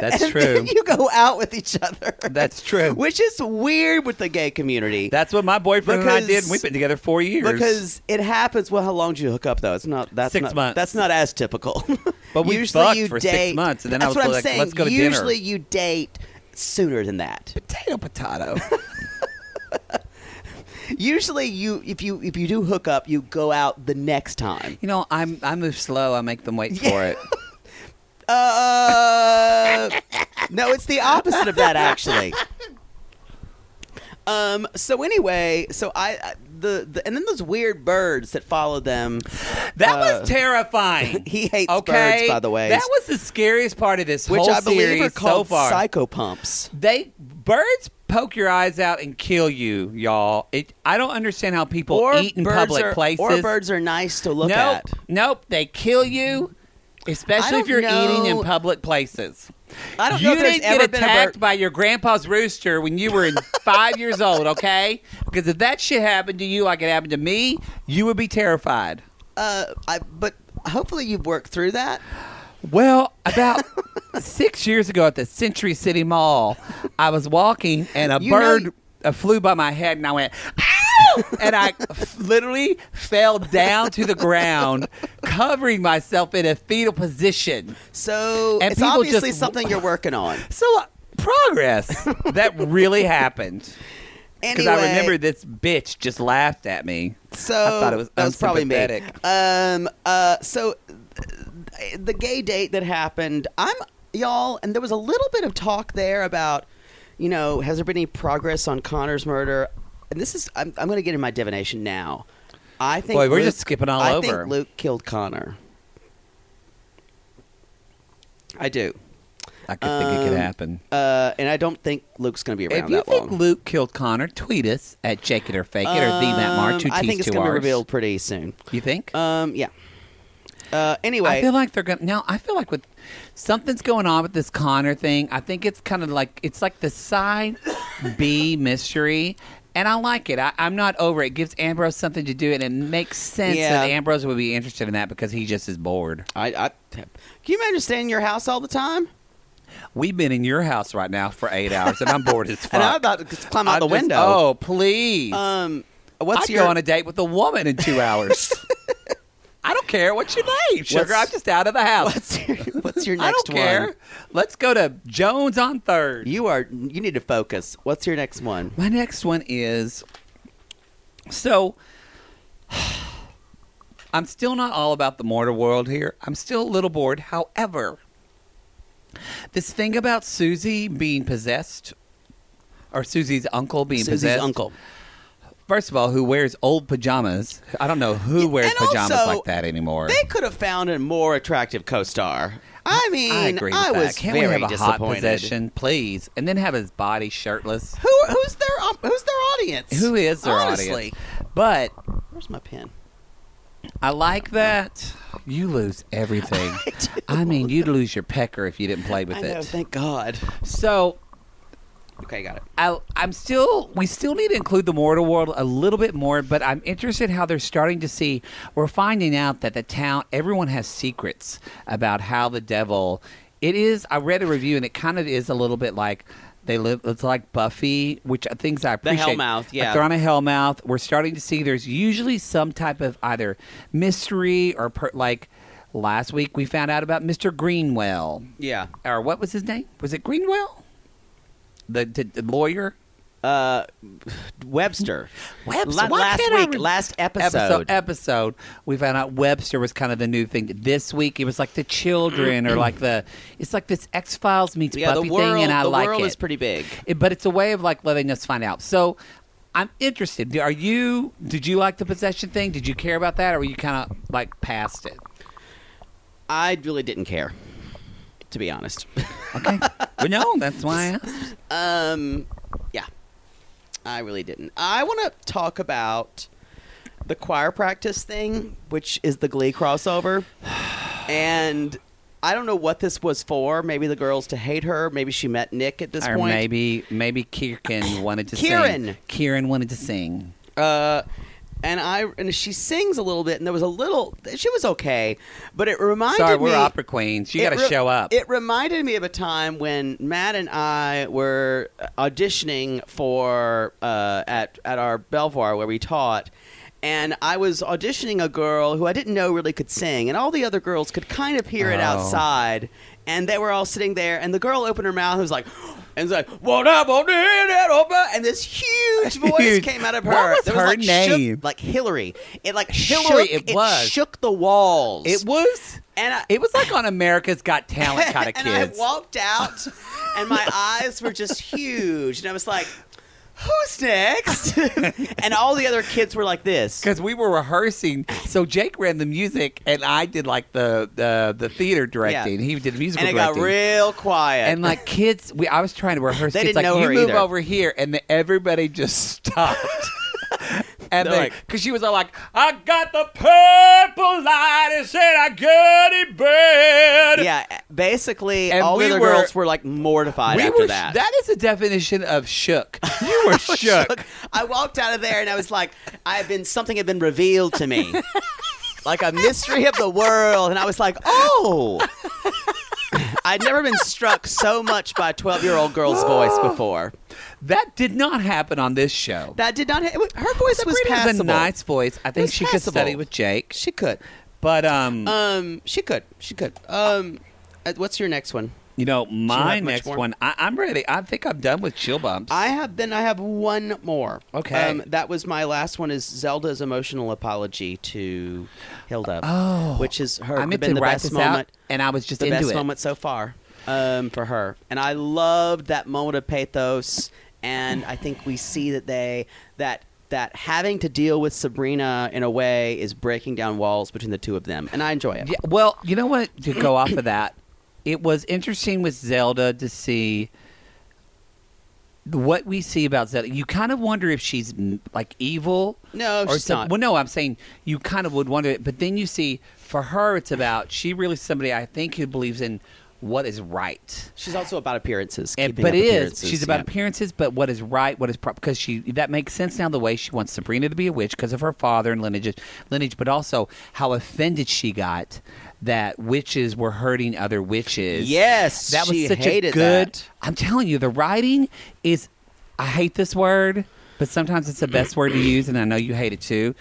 Speaker 2: That's
Speaker 1: and
Speaker 2: true.
Speaker 1: You go out with each other.
Speaker 2: That's true.
Speaker 1: Which is weird with the gay community.
Speaker 2: That's what my boyfriend and I did. We've been together four years.
Speaker 1: because it happens. Well, how long did you hook up though? It's not. That's
Speaker 2: Six
Speaker 1: not,
Speaker 2: months.
Speaker 1: That's not as typical.
Speaker 2: But we
Speaker 1: usually
Speaker 2: fucked
Speaker 1: you
Speaker 2: for six
Speaker 1: date,
Speaker 2: months, and then I was like,
Speaker 1: saying.
Speaker 2: let's go to dinner.
Speaker 1: usually you date sooner than that.
Speaker 2: potato, potato.
Speaker 1: Usually you if you if you do hook up, you go out the next time.
Speaker 2: you know, I'm I move slow. I make them wait for it.
Speaker 1: Uh, no, it's the opposite of that actually. Um. So anyway, so I, I the, the and then those weird birds that follow them.
Speaker 2: That
Speaker 1: Uh,
Speaker 2: was terrifying.
Speaker 1: He hates
Speaker 2: okay,
Speaker 1: birds, by the way.
Speaker 2: That was the scariest part of this
Speaker 1: which
Speaker 2: whole
Speaker 1: I believe are called
Speaker 2: so far.
Speaker 1: psychopomps.
Speaker 2: they birds poke your eyes out and kill you, y'all. It, I don't understand how people
Speaker 1: Or
Speaker 2: eat in public
Speaker 1: are,
Speaker 2: places.
Speaker 1: Or birds are nice to look
Speaker 2: nope,
Speaker 1: at.
Speaker 2: nope. They kill you, especially if you're eating in public places.
Speaker 1: I don't
Speaker 2: you
Speaker 1: know
Speaker 2: didn't get
Speaker 1: a
Speaker 2: attacked by your grandpa's rooster when you were five years old, okay? Because if that shit happened to you like it happened to me, you would be terrified.
Speaker 1: Uh, I, but hopefully you've worked through that.
Speaker 2: Well, about six years ago at the Century City Mall, I was walking and a
Speaker 1: You know-
Speaker 2: bird uh, flew by my head, and I went, "Ow!" And I literally fell down to the ground, covering myself in a fetal position.
Speaker 1: So
Speaker 2: And
Speaker 1: it's obviously
Speaker 2: just-
Speaker 1: something you're working on.
Speaker 2: So uh, progress that really happened. Because
Speaker 1: Anyway,
Speaker 2: I remember this bitch just laughed at me.
Speaker 1: So
Speaker 2: I thought it was
Speaker 1: that was probably me. Um. Uh. So the gay date that happened, I'm y'all, and there was a little bit of talk there about, you know, has there been any progress on Connor's murder? And this is, I'm, I'm going to get in my divination now. I think.
Speaker 2: Boy, we're
Speaker 1: Luke-
Speaker 2: just skipping all
Speaker 1: I
Speaker 2: over.
Speaker 1: think Luke killed Connor. I do.
Speaker 2: I could think it could
Speaker 1: Um,
Speaker 2: happen.
Speaker 1: Uh, and I don't think Luke's going to be around
Speaker 2: If you
Speaker 1: that
Speaker 2: think
Speaker 1: long.
Speaker 2: Luke killed Connor, tweet us at Jake It or Fake It or the Matt Marr, two
Speaker 1: Um, I think it's
Speaker 2: two
Speaker 1: going to be revealed pretty soon.
Speaker 2: You think?
Speaker 1: Um, yeah. Uh, anyway,
Speaker 2: I feel like they're gonna now. I feel like with something's going on with this Connor thing. I think it's kind of like it's like the side B mystery, and I like it. I, I'm not over it. It gives Ambrose something to do, and it makes sense
Speaker 1: Yeah.
Speaker 2: that Ambrose would be interested in that because he just is bored.
Speaker 1: I, I can you imagine staying in your house all the time?
Speaker 2: We've been in your house right now for eight hours, and I'm bored as fuck.
Speaker 1: And I'm about to climb out
Speaker 2: I'm
Speaker 1: the
Speaker 2: just-
Speaker 1: window.
Speaker 2: Oh, please!
Speaker 1: um, what's
Speaker 2: I'd
Speaker 1: your
Speaker 2: go on a date with a woman in two hours. I don't care. What's your name, sugar?
Speaker 1: What's-
Speaker 2: I'm just out of the house.
Speaker 1: what's your what's your
Speaker 2: I don't care.
Speaker 1: one?
Speaker 2: Let's go to Jones on Third.
Speaker 1: You are you need to focus. What's your next one?
Speaker 2: My next one is so. I'm still not all about the mortal world here. I'm still a little bored. However, this thing about Susie being possessed, or Susie's uncle being
Speaker 1: Susie's
Speaker 2: possessed.
Speaker 1: uncle.
Speaker 2: First of all, who wears old pajamas? I don't know who wears
Speaker 1: and
Speaker 2: pajamas
Speaker 1: also,
Speaker 2: like that anymore.
Speaker 1: They could have found a more attractive co-star. I mean,
Speaker 2: I agree
Speaker 1: I was
Speaker 2: Can't
Speaker 1: very
Speaker 2: we have a hot
Speaker 1: disappointed.
Speaker 2: possession, please? And then have his body shirtless.
Speaker 1: Who who's their um, who's their audience?
Speaker 2: Who is their
Speaker 1: Honestly.
Speaker 2: audience? But
Speaker 1: Where's my pen?
Speaker 2: I like that. You lose everything.
Speaker 1: I.
Speaker 2: I mean, you'd lose your pecker if you didn't play with
Speaker 1: I know,
Speaker 2: it.
Speaker 1: thank God.
Speaker 2: So
Speaker 1: Okay, got it.
Speaker 2: I, I'm still. We still need to include the mortal world a little bit more, but I'm interested how they're starting to see. We're finding out that the town, everyone has secrets about how the devil. It is. I read a review, and it kind of is a little bit like. They live. It's like Buffy, which things I appreciate.
Speaker 1: The Hellmouth,
Speaker 2: Like
Speaker 1: yeah.
Speaker 2: they're on a hellmouth. We're starting to see there's usually some type of either mystery or per, like last week we found out about Mr. Greenwell
Speaker 1: Yeah.
Speaker 2: or what was his name? Was it Greenwell? The, the, the lawyer.
Speaker 1: Uh, Webster.
Speaker 2: Webster.
Speaker 1: La- last week,
Speaker 2: re-
Speaker 1: last episode.
Speaker 2: episode episode we found out Webster was kind of the new thing. This week it was like the children or like the it's like this X Files meets
Speaker 1: Yeah,
Speaker 2: Buffy
Speaker 1: world,
Speaker 2: thing, and I
Speaker 1: the
Speaker 2: like
Speaker 1: world
Speaker 2: it.
Speaker 1: is pretty big.
Speaker 2: It- But it's a way of like letting us find out. So I'm interested. Are you? Did you like the possession thing? Did you care about that, or were you kind of like past it?
Speaker 1: I really didn't care, to be honest.
Speaker 2: Okay. well, no, that's why I asked.
Speaker 1: um, yeah. I really didn't. I want to talk about the choir practice thing, which is the Glee crossover, and. I don't know what this was for. Maybe the girls to hate her. Maybe she met Nick at this
Speaker 2: or
Speaker 1: point.
Speaker 2: maybe maybe Kieran wanted to
Speaker 1: Kieran.
Speaker 2: sing. Kieran wanted to sing.
Speaker 1: Uh, and I and she sings a little bit, and there was a little. She was okay, but it reminded
Speaker 2: Sorry,
Speaker 1: me.
Speaker 2: Sorry, we're opera queens. You got to
Speaker 1: re-
Speaker 2: show up.
Speaker 1: It reminded me of a time when Matt and I were auditioning for uh, at at our Belvoir where we taught. And I was auditioning a girl who I didn't know really could sing, and all the other girls could kind of hear it
Speaker 2: Oh.
Speaker 1: outside. And they were all sitting there, and the girl opened her mouth and was like, and was like, "What up, up?" And this huge voice came out of her.
Speaker 2: What was
Speaker 1: that
Speaker 2: her
Speaker 1: like
Speaker 2: name?
Speaker 1: Shook, like Hillary. It like
Speaker 2: Hillary,
Speaker 1: shook,
Speaker 2: it was.
Speaker 1: shook the walls.
Speaker 2: it was.
Speaker 1: and I,
Speaker 2: It was like on America's Got Talent kind of kids. and.
Speaker 1: I walked out, and my eyes were just huge, and I was like, "Who's next?" and all the other kids were like this.
Speaker 2: because we were rehearsing. So Jake ran the music, and I did like the the, the theater directing.
Speaker 1: Yeah.
Speaker 2: He did musical
Speaker 1: And it got
Speaker 2: directing.
Speaker 1: real quiet.
Speaker 2: and like kids, we I was trying to rehearse.
Speaker 1: They
Speaker 2: kids
Speaker 1: didn't
Speaker 2: like,
Speaker 1: know
Speaker 2: you
Speaker 1: her
Speaker 2: move
Speaker 1: either."
Speaker 2: over here, and the, everybody just stopped. and
Speaker 1: They're like-
Speaker 2: because she was all like, "I got the purple light and said I got it bad."
Speaker 1: yeah, basically,
Speaker 2: And
Speaker 1: all the other
Speaker 2: were-
Speaker 1: girls were like mortified
Speaker 2: we
Speaker 1: after
Speaker 2: were.
Speaker 1: that.
Speaker 2: That is a definition of shook. You were shook.
Speaker 1: I walked out of there and I was like, I have been something had been revealed to me, like a mystery of the world, and I was like, oh. I'd never been struck so much by a twelve-year-old girl's voice before.
Speaker 2: That did not happen on this show.
Speaker 1: That did not. Ha- her voice was
Speaker 2: Sabrina has
Speaker 1: passable.
Speaker 2: a nice voice. I think
Speaker 1: was
Speaker 2: she could
Speaker 1: passable.
Speaker 2: study with Jake,
Speaker 1: She could.
Speaker 2: but um,
Speaker 1: Um, she could. She could. Um, uh, what's your next one?
Speaker 2: you know, my
Speaker 1: much
Speaker 2: next
Speaker 1: more?
Speaker 2: one, I, I'm ready. I think I'm done with chill bumps.
Speaker 1: I have then I have one more.
Speaker 2: Okay.
Speaker 1: Um, that was my last one. Is Zelda's emotional apology to Hilda?
Speaker 2: Oh.
Speaker 1: which is her
Speaker 2: I meant
Speaker 1: been
Speaker 2: to
Speaker 1: the
Speaker 2: write
Speaker 1: best
Speaker 2: this
Speaker 1: moment.
Speaker 2: out, and I was just
Speaker 1: the
Speaker 2: into
Speaker 1: best
Speaker 2: it.
Speaker 1: moment so far um, for her, and I loved that moment of pathos. And I think we see that they that that having to deal with Sabrina in a way is breaking down walls between the two of them, and I enjoy it.
Speaker 2: Yeah, well, you know what? To go off of that, it was interesting with Zelda to see what we see about Zelda. You kind of wonder if she's like evil.
Speaker 1: No,
Speaker 2: or
Speaker 1: she's
Speaker 2: some-
Speaker 1: not.
Speaker 2: Well, no, I'm saying you kind of would wonder it, but then you see for her, it's about she really somebody I think who believes in what is right.
Speaker 1: She's also about appearances.
Speaker 2: And, but it is. She's about
Speaker 1: yeah.
Speaker 2: appearances, but what is right, what is proper, because she that makes sense now. The way she wants Sabrina to be a witch because of her father and lineage, lineage, but also how offended she got that witches were hurting other witches.
Speaker 1: Yes,
Speaker 2: that was
Speaker 1: she
Speaker 2: such a good.
Speaker 1: that.
Speaker 2: I'm telling you, the writing is. I hate this word, but sometimes it's the best word to use, and I know you hate it too.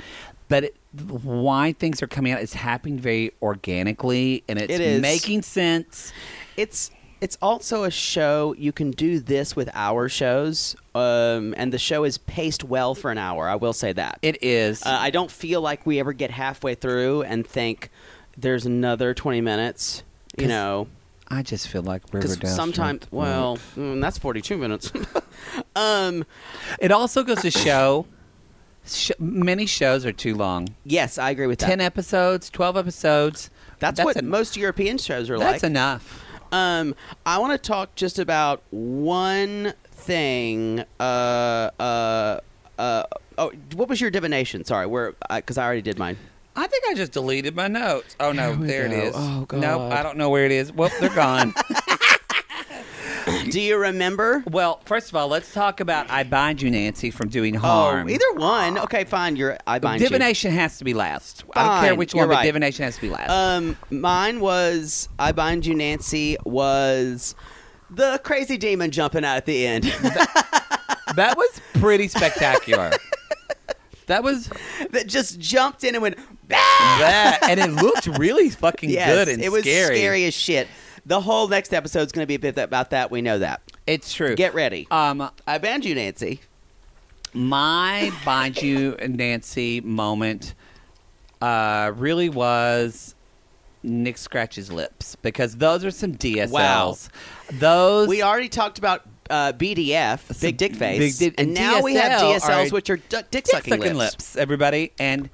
Speaker 2: But it, why things are coming out is happening very organically, and it's
Speaker 1: It
Speaker 2: making sense.
Speaker 1: it's it's also a show you can do this with our shows um, and the show is paced well for an hour i will say that
Speaker 2: It is.
Speaker 1: uh, i don't feel like we ever get halfway through and think there's another 20 minutes you know
Speaker 2: I just feel like Riverdale.
Speaker 1: sometimes well mm, that's 42 minutes um
Speaker 2: It also goes to show sh- many shows are too long.
Speaker 1: yes i agree with that
Speaker 2: 10 episodes, 12 episodes.
Speaker 1: that's, what
Speaker 2: en-
Speaker 1: most european shows are like.
Speaker 2: That's enough.
Speaker 1: Um, I want to talk just about one thing. Uh, uh, uh, oh, what was your divination? Sorry, where? Because I already did mine.
Speaker 2: I think I just deleted my notes. Oh no,
Speaker 1: There
Speaker 2: there it is.
Speaker 1: Oh, God.
Speaker 2: Nope, I don't know where it is. Well, they're gone.
Speaker 1: Do you remember?
Speaker 2: well, first of all, let's talk about I bind you, Nancy, from doing
Speaker 1: Oh,
Speaker 2: harm.
Speaker 1: either one. Okay, fine. You're. I bind you.
Speaker 2: divination has to be last. I don't care which
Speaker 1: you're
Speaker 2: one, but divination has to be last.
Speaker 1: Um, mine was I bind you, Nancy. Was the crazy demon jumping out at the end?
Speaker 2: that was pretty spectacular. that was
Speaker 1: that just jumped in and went. "Bah!"
Speaker 2: that, and it looked really fucking
Speaker 1: Yes,
Speaker 2: good and
Speaker 1: it was
Speaker 2: scary.
Speaker 1: scary as shit. The whole next episode is going to be a bit about that. We know that.
Speaker 2: It's true.
Speaker 1: Get ready.
Speaker 2: um,
Speaker 1: I banned you, Nancy.
Speaker 2: my bind you Nancy moment uh, really was Nick Scratch's lips because those are some DSLs.
Speaker 1: Wow.
Speaker 2: Those
Speaker 1: We already talked about uh, BDF, Big Dick Face,
Speaker 2: Big Dick-
Speaker 1: and,
Speaker 2: and
Speaker 1: now we have DSLs,
Speaker 2: are
Speaker 1: which are d- dick
Speaker 2: dick
Speaker 1: sucking
Speaker 2: sucking
Speaker 1: lips.
Speaker 2: lips. everybody, and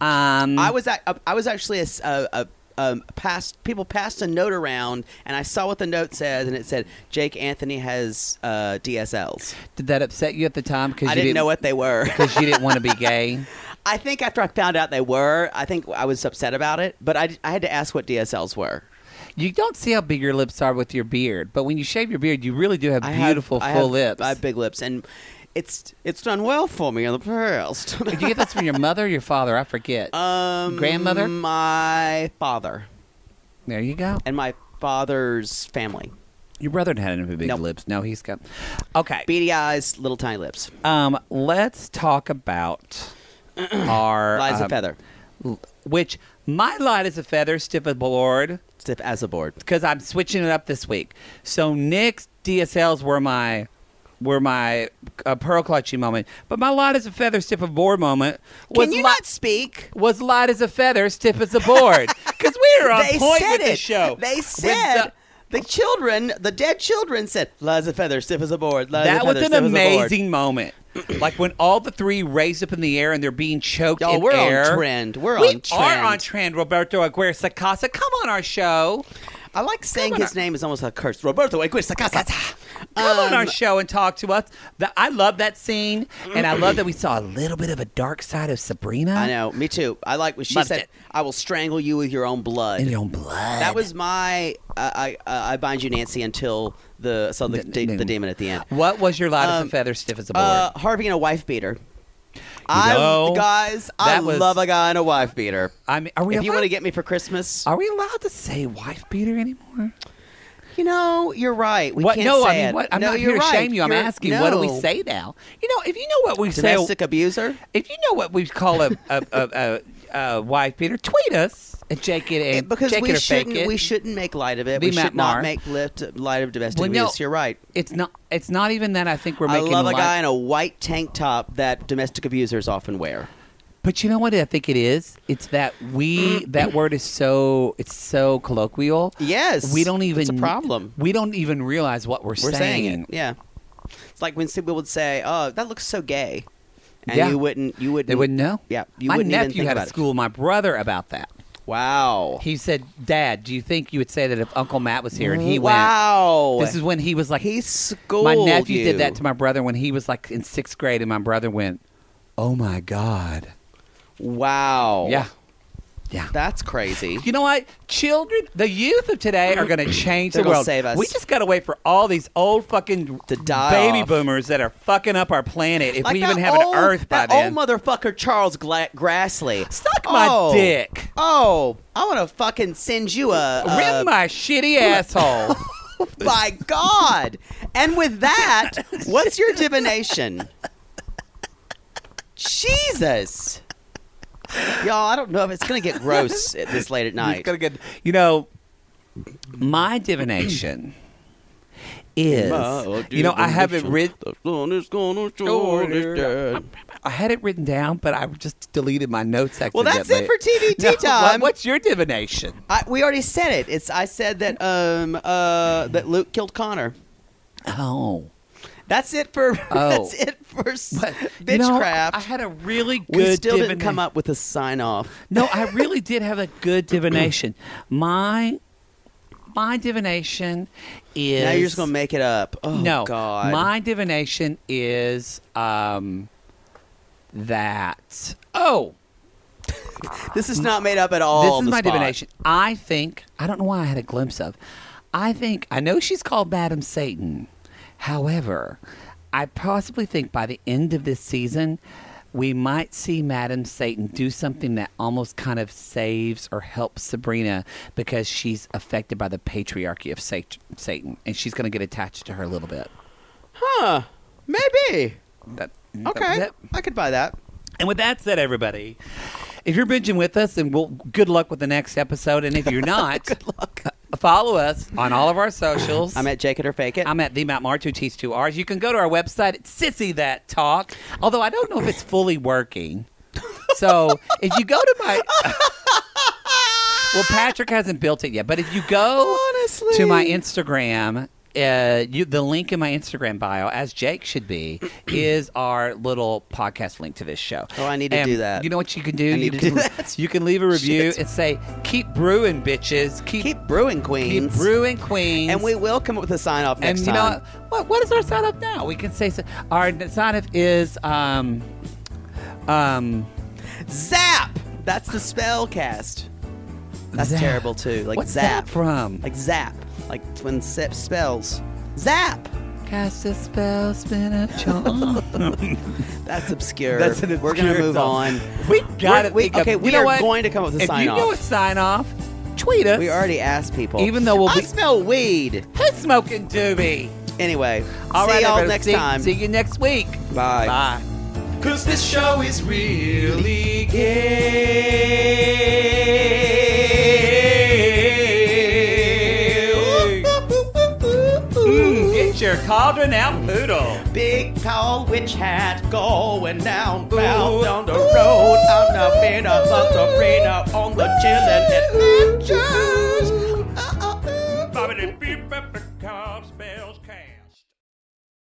Speaker 2: um,
Speaker 1: I was ac- I was actually a- a- um, passed people passed a note around, and I saw what the note says, and it said Jake Anthony has uh, DSLs.
Speaker 2: Did that upset you at the time? Because
Speaker 1: I
Speaker 2: you
Speaker 1: didn't know what they were.
Speaker 2: because you didn't want to be gay.
Speaker 1: I think after I found out they were, I think I was upset about it. But I, I had to ask what DSLs were.
Speaker 2: You don't see how big your lips are with your beard, but when you shave your beard, you really do have
Speaker 1: I have-
Speaker 2: beautiful
Speaker 1: I
Speaker 2: full
Speaker 1: have-
Speaker 2: lips.
Speaker 1: I have big lips, and it's it's done well for me in the past.
Speaker 2: Did you get this from your mother or your father? I forget.
Speaker 1: um,
Speaker 2: Grandmother?
Speaker 1: my father,
Speaker 2: there you go.
Speaker 1: and my father's family.
Speaker 2: Your brother had any big
Speaker 1: Nope.
Speaker 2: lips. No, he's got. Okay.
Speaker 1: Beady eyes, little tiny lips.
Speaker 2: Um, let's talk about our
Speaker 1: Lies
Speaker 2: um,
Speaker 1: a feather,
Speaker 2: l- Which my light is a feather, stiff as a board,
Speaker 1: stiff as a board.
Speaker 2: because I'm switching it up this week. So Nick's DSLs were my were my uh, pearl clutching moment, but my light as a feather, stiff of board moment was
Speaker 1: Can you
Speaker 2: li-
Speaker 1: not speak?
Speaker 2: was light as a feather, stiff as a board. Because we were on
Speaker 1: they
Speaker 2: point
Speaker 1: said
Speaker 2: with
Speaker 1: it.
Speaker 2: the show.
Speaker 1: They said.
Speaker 2: the-
Speaker 1: The children, the dead children said, "Lies a feather, stiff as a board."
Speaker 2: That
Speaker 1: a
Speaker 2: was an
Speaker 1: stiff as a board."
Speaker 2: amazing moment. like when all the three raised up in the air and they're being choked
Speaker 1: Y'all,
Speaker 2: in
Speaker 1: we're
Speaker 2: air.
Speaker 1: on trend. We're
Speaker 2: we
Speaker 1: on trend.
Speaker 2: are on trend. Roberto Aguirre Sacasa, come on our show.
Speaker 1: I like saying his
Speaker 2: our-
Speaker 1: name is almost a curse. Roberto Aguirre Casa.
Speaker 2: Come on our
Speaker 1: Um,
Speaker 2: show and talk to us. The, I love that scene, and I love that we saw a little bit of a dark side of Sabrina.
Speaker 1: I know, me too. I like when she
Speaker 2: Loved
Speaker 1: said,
Speaker 2: it.
Speaker 1: "I will strangle you with your own blood."
Speaker 2: in your own blood.
Speaker 1: That was my uh, I uh, I bind you, Nancy, until the so the,
Speaker 2: The-
Speaker 1: the, demon at the end.
Speaker 2: What was your light as
Speaker 1: Um,
Speaker 2: a feather, stiff as a board?
Speaker 1: Uh, Harvey and a wife beater. I
Speaker 2: know,
Speaker 1: guys, I
Speaker 2: was-
Speaker 1: love a guy and a wife beater.
Speaker 2: I mean, are we
Speaker 1: If you
Speaker 2: allowed-
Speaker 1: want to get me for Christmas,
Speaker 2: Are we allowed to say wife beater anymore?
Speaker 1: you know you're right. We
Speaker 2: what?
Speaker 1: can't
Speaker 2: no,
Speaker 1: say
Speaker 2: I mean,
Speaker 1: it.
Speaker 2: what? I'm
Speaker 1: no,
Speaker 2: not
Speaker 1: you're
Speaker 2: here to
Speaker 1: right.
Speaker 2: shame you. I'm
Speaker 1: You're-
Speaker 2: asking, what do we
Speaker 1: no.
Speaker 2: say now? You know, if you know what we say,
Speaker 1: Domestic abuser.
Speaker 2: if you know what we call a a, a, a, a wife beater, tweet us Jake it and
Speaker 1: because we shouldn't we shouldn't make light of it.
Speaker 2: Be
Speaker 1: we
Speaker 2: Matt
Speaker 1: should not make lift, light of domestic
Speaker 2: Well, no,
Speaker 1: abuse. You're right.
Speaker 2: It's not. It's not even that. I think we're
Speaker 1: I
Speaker 2: making.
Speaker 1: love a
Speaker 2: light-
Speaker 1: guy in a white tank top that domestic abusers often wear.
Speaker 2: But you know what I think it is? It's that we that word is so it's so colloquial.
Speaker 1: Yes,
Speaker 2: We don't even
Speaker 1: It's a problem.
Speaker 2: We don't even realize what we're,
Speaker 1: We're saying it. Yeah, it's like when people would say, "Oh, that looks so gay," and
Speaker 2: Yeah.
Speaker 1: you wouldn't. You wouldn't.
Speaker 2: They wouldn't know.
Speaker 1: Yeah, you
Speaker 2: my
Speaker 1: wouldn't even
Speaker 2: nephew had to
Speaker 1: it.
Speaker 2: school my brother about that.
Speaker 1: Wow.
Speaker 2: He said, "Dad, do you think you would say that if Uncle Matt was here?" And he went
Speaker 1: wow.
Speaker 2: went. This is when he was like.
Speaker 1: he schooled
Speaker 2: my nephew
Speaker 1: you.
Speaker 2: did that to my brother when he was like in sixth grade, and my brother went, "Oh my god."
Speaker 1: Wow.
Speaker 2: Yeah. Yeah.
Speaker 1: That's crazy.
Speaker 2: You know what? Children, the youth of today are going to change
Speaker 1: They're
Speaker 2: the
Speaker 1: gonna
Speaker 2: world.
Speaker 1: save us.
Speaker 2: We just got to wait for all these old fucking
Speaker 1: To die
Speaker 2: baby
Speaker 1: off.
Speaker 2: boomers that are fucking up our planet. If
Speaker 1: Like
Speaker 2: we even
Speaker 1: that
Speaker 2: have
Speaker 1: old,
Speaker 2: an Earth by
Speaker 1: that
Speaker 2: then,
Speaker 1: old motherfucker Charles Gla- Grassley.
Speaker 2: suck my
Speaker 1: Oh.
Speaker 2: dick,
Speaker 1: Oh, I want to fucking send you a. a
Speaker 2: rip my shitty asshole.
Speaker 1: by God. And with that, what's your divination? Jesus. Y'all, I don't know if it's going to get gross at this late at
Speaker 2: It's
Speaker 1: night.
Speaker 2: gonna get- you know, my divination is, you know, I have it written.
Speaker 1: The sun is gonna shine.
Speaker 2: I had it written down, but I just deleted my notes.
Speaker 1: Well, that's it for TV
Speaker 2: Tea No,
Speaker 1: time.
Speaker 2: what's your divination?
Speaker 1: I, we already said it. It's I said that um uh that Luke killed Connor.
Speaker 2: Oh.
Speaker 1: That's it for
Speaker 2: Oh.
Speaker 1: that's it for
Speaker 2: But, you know,
Speaker 1: bitchcraft.
Speaker 2: I had a really good
Speaker 1: we still didn't
Speaker 2: divina-
Speaker 1: come up with a sign off.
Speaker 2: No, I really did have a good divination. My my divination is
Speaker 1: now you're just gonna make it up. Oh
Speaker 2: no.
Speaker 1: God.
Speaker 2: My divination is um that oh
Speaker 1: this is not made up at all.
Speaker 2: this is my
Speaker 1: spot.
Speaker 2: divination. I think I don't know why I had a glimpse of. I think I know she's called Madam Satan. However, I possibly think by the end of this season, we might see Madam Satan do something that almost kind of saves or helps Sabrina because she's affected by the patriarchy of Sat- Satan, and she's going to get attached to her a little bit.
Speaker 1: Huh? Maybe.
Speaker 2: That, that was
Speaker 1: Okay.
Speaker 2: it.
Speaker 1: I could buy that.
Speaker 2: And with that said, everybody, if you're binging with us, then we'll good luck with the next episode. And if you're not, good luck. Follow us on all of our socials.
Speaker 1: I'm at Jake it or fake it.
Speaker 2: I'm at the Matt Marr, two T's, two R's. You can go to our website at Sissy That Talk. Although I don't know if it's fully working. So if you go to my well, Patrick hasn't built it yet, but if you go
Speaker 1: Honestly.
Speaker 2: to my Instagram uh, you, the link in my Instagram bio, as Jake should be, is our little podcast link to this show.
Speaker 1: Oh, I need to
Speaker 2: And
Speaker 1: do that.
Speaker 2: You know what you can do? You, just-
Speaker 1: do that.
Speaker 2: you can leave a review
Speaker 1: Shit.
Speaker 2: and say, "Keep brewing, bitches. Keep
Speaker 1: Keep brewing,
Speaker 2: keep
Speaker 1: queens.
Speaker 2: brewing, queens."
Speaker 1: And we will come up with a sign off next and
Speaker 2: you know
Speaker 1: time.
Speaker 2: what? What is our sign off now? We can say so, our sign off is um um.
Speaker 1: Zap! That's the spell cast. That's
Speaker 2: Zap.
Speaker 1: terrible too. Like
Speaker 2: What's
Speaker 1: zap.
Speaker 2: that from?
Speaker 1: Like zap. Like when se- spells. Zap!
Speaker 2: Cast a spell, spin a charm.
Speaker 1: That's obscure.
Speaker 2: That's an
Speaker 1: We're gonna
Speaker 2: obscure
Speaker 1: move
Speaker 2: song.
Speaker 1: on.
Speaker 2: we got
Speaker 1: We're-
Speaker 2: to
Speaker 1: we- okay, we are
Speaker 2: what?
Speaker 1: going to come up with a sign off.
Speaker 2: if
Speaker 1: sign
Speaker 2: you know a sign off, tweet us.
Speaker 1: We already asked people.
Speaker 2: Even though we'll
Speaker 1: I
Speaker 2: be-
Speaker 1: smell weed.
Speaker 2: Who's smoking doobie?
Speaker 1: Anyway,
Speaker 2: All
Speaker 1: see
Speaker 2: right,
Speaker 1: y'all
Speaker 2: everybody.
Speaker 1: next
Speaker 2: See-
Speaker 1: time.
Speaker 2: See you next week.
Speaker 1: Bye.
Speaker 2: Bye.
Speaker 1: Cause this show is really gay.
Speaker 2: Get your cauldron out, poodle.
Speaker 1: Big tall witch hat going down, bound down the road on the bit of Arena on the chillin' adventures.
Speaker 2: Bobbity beep, beep, cops.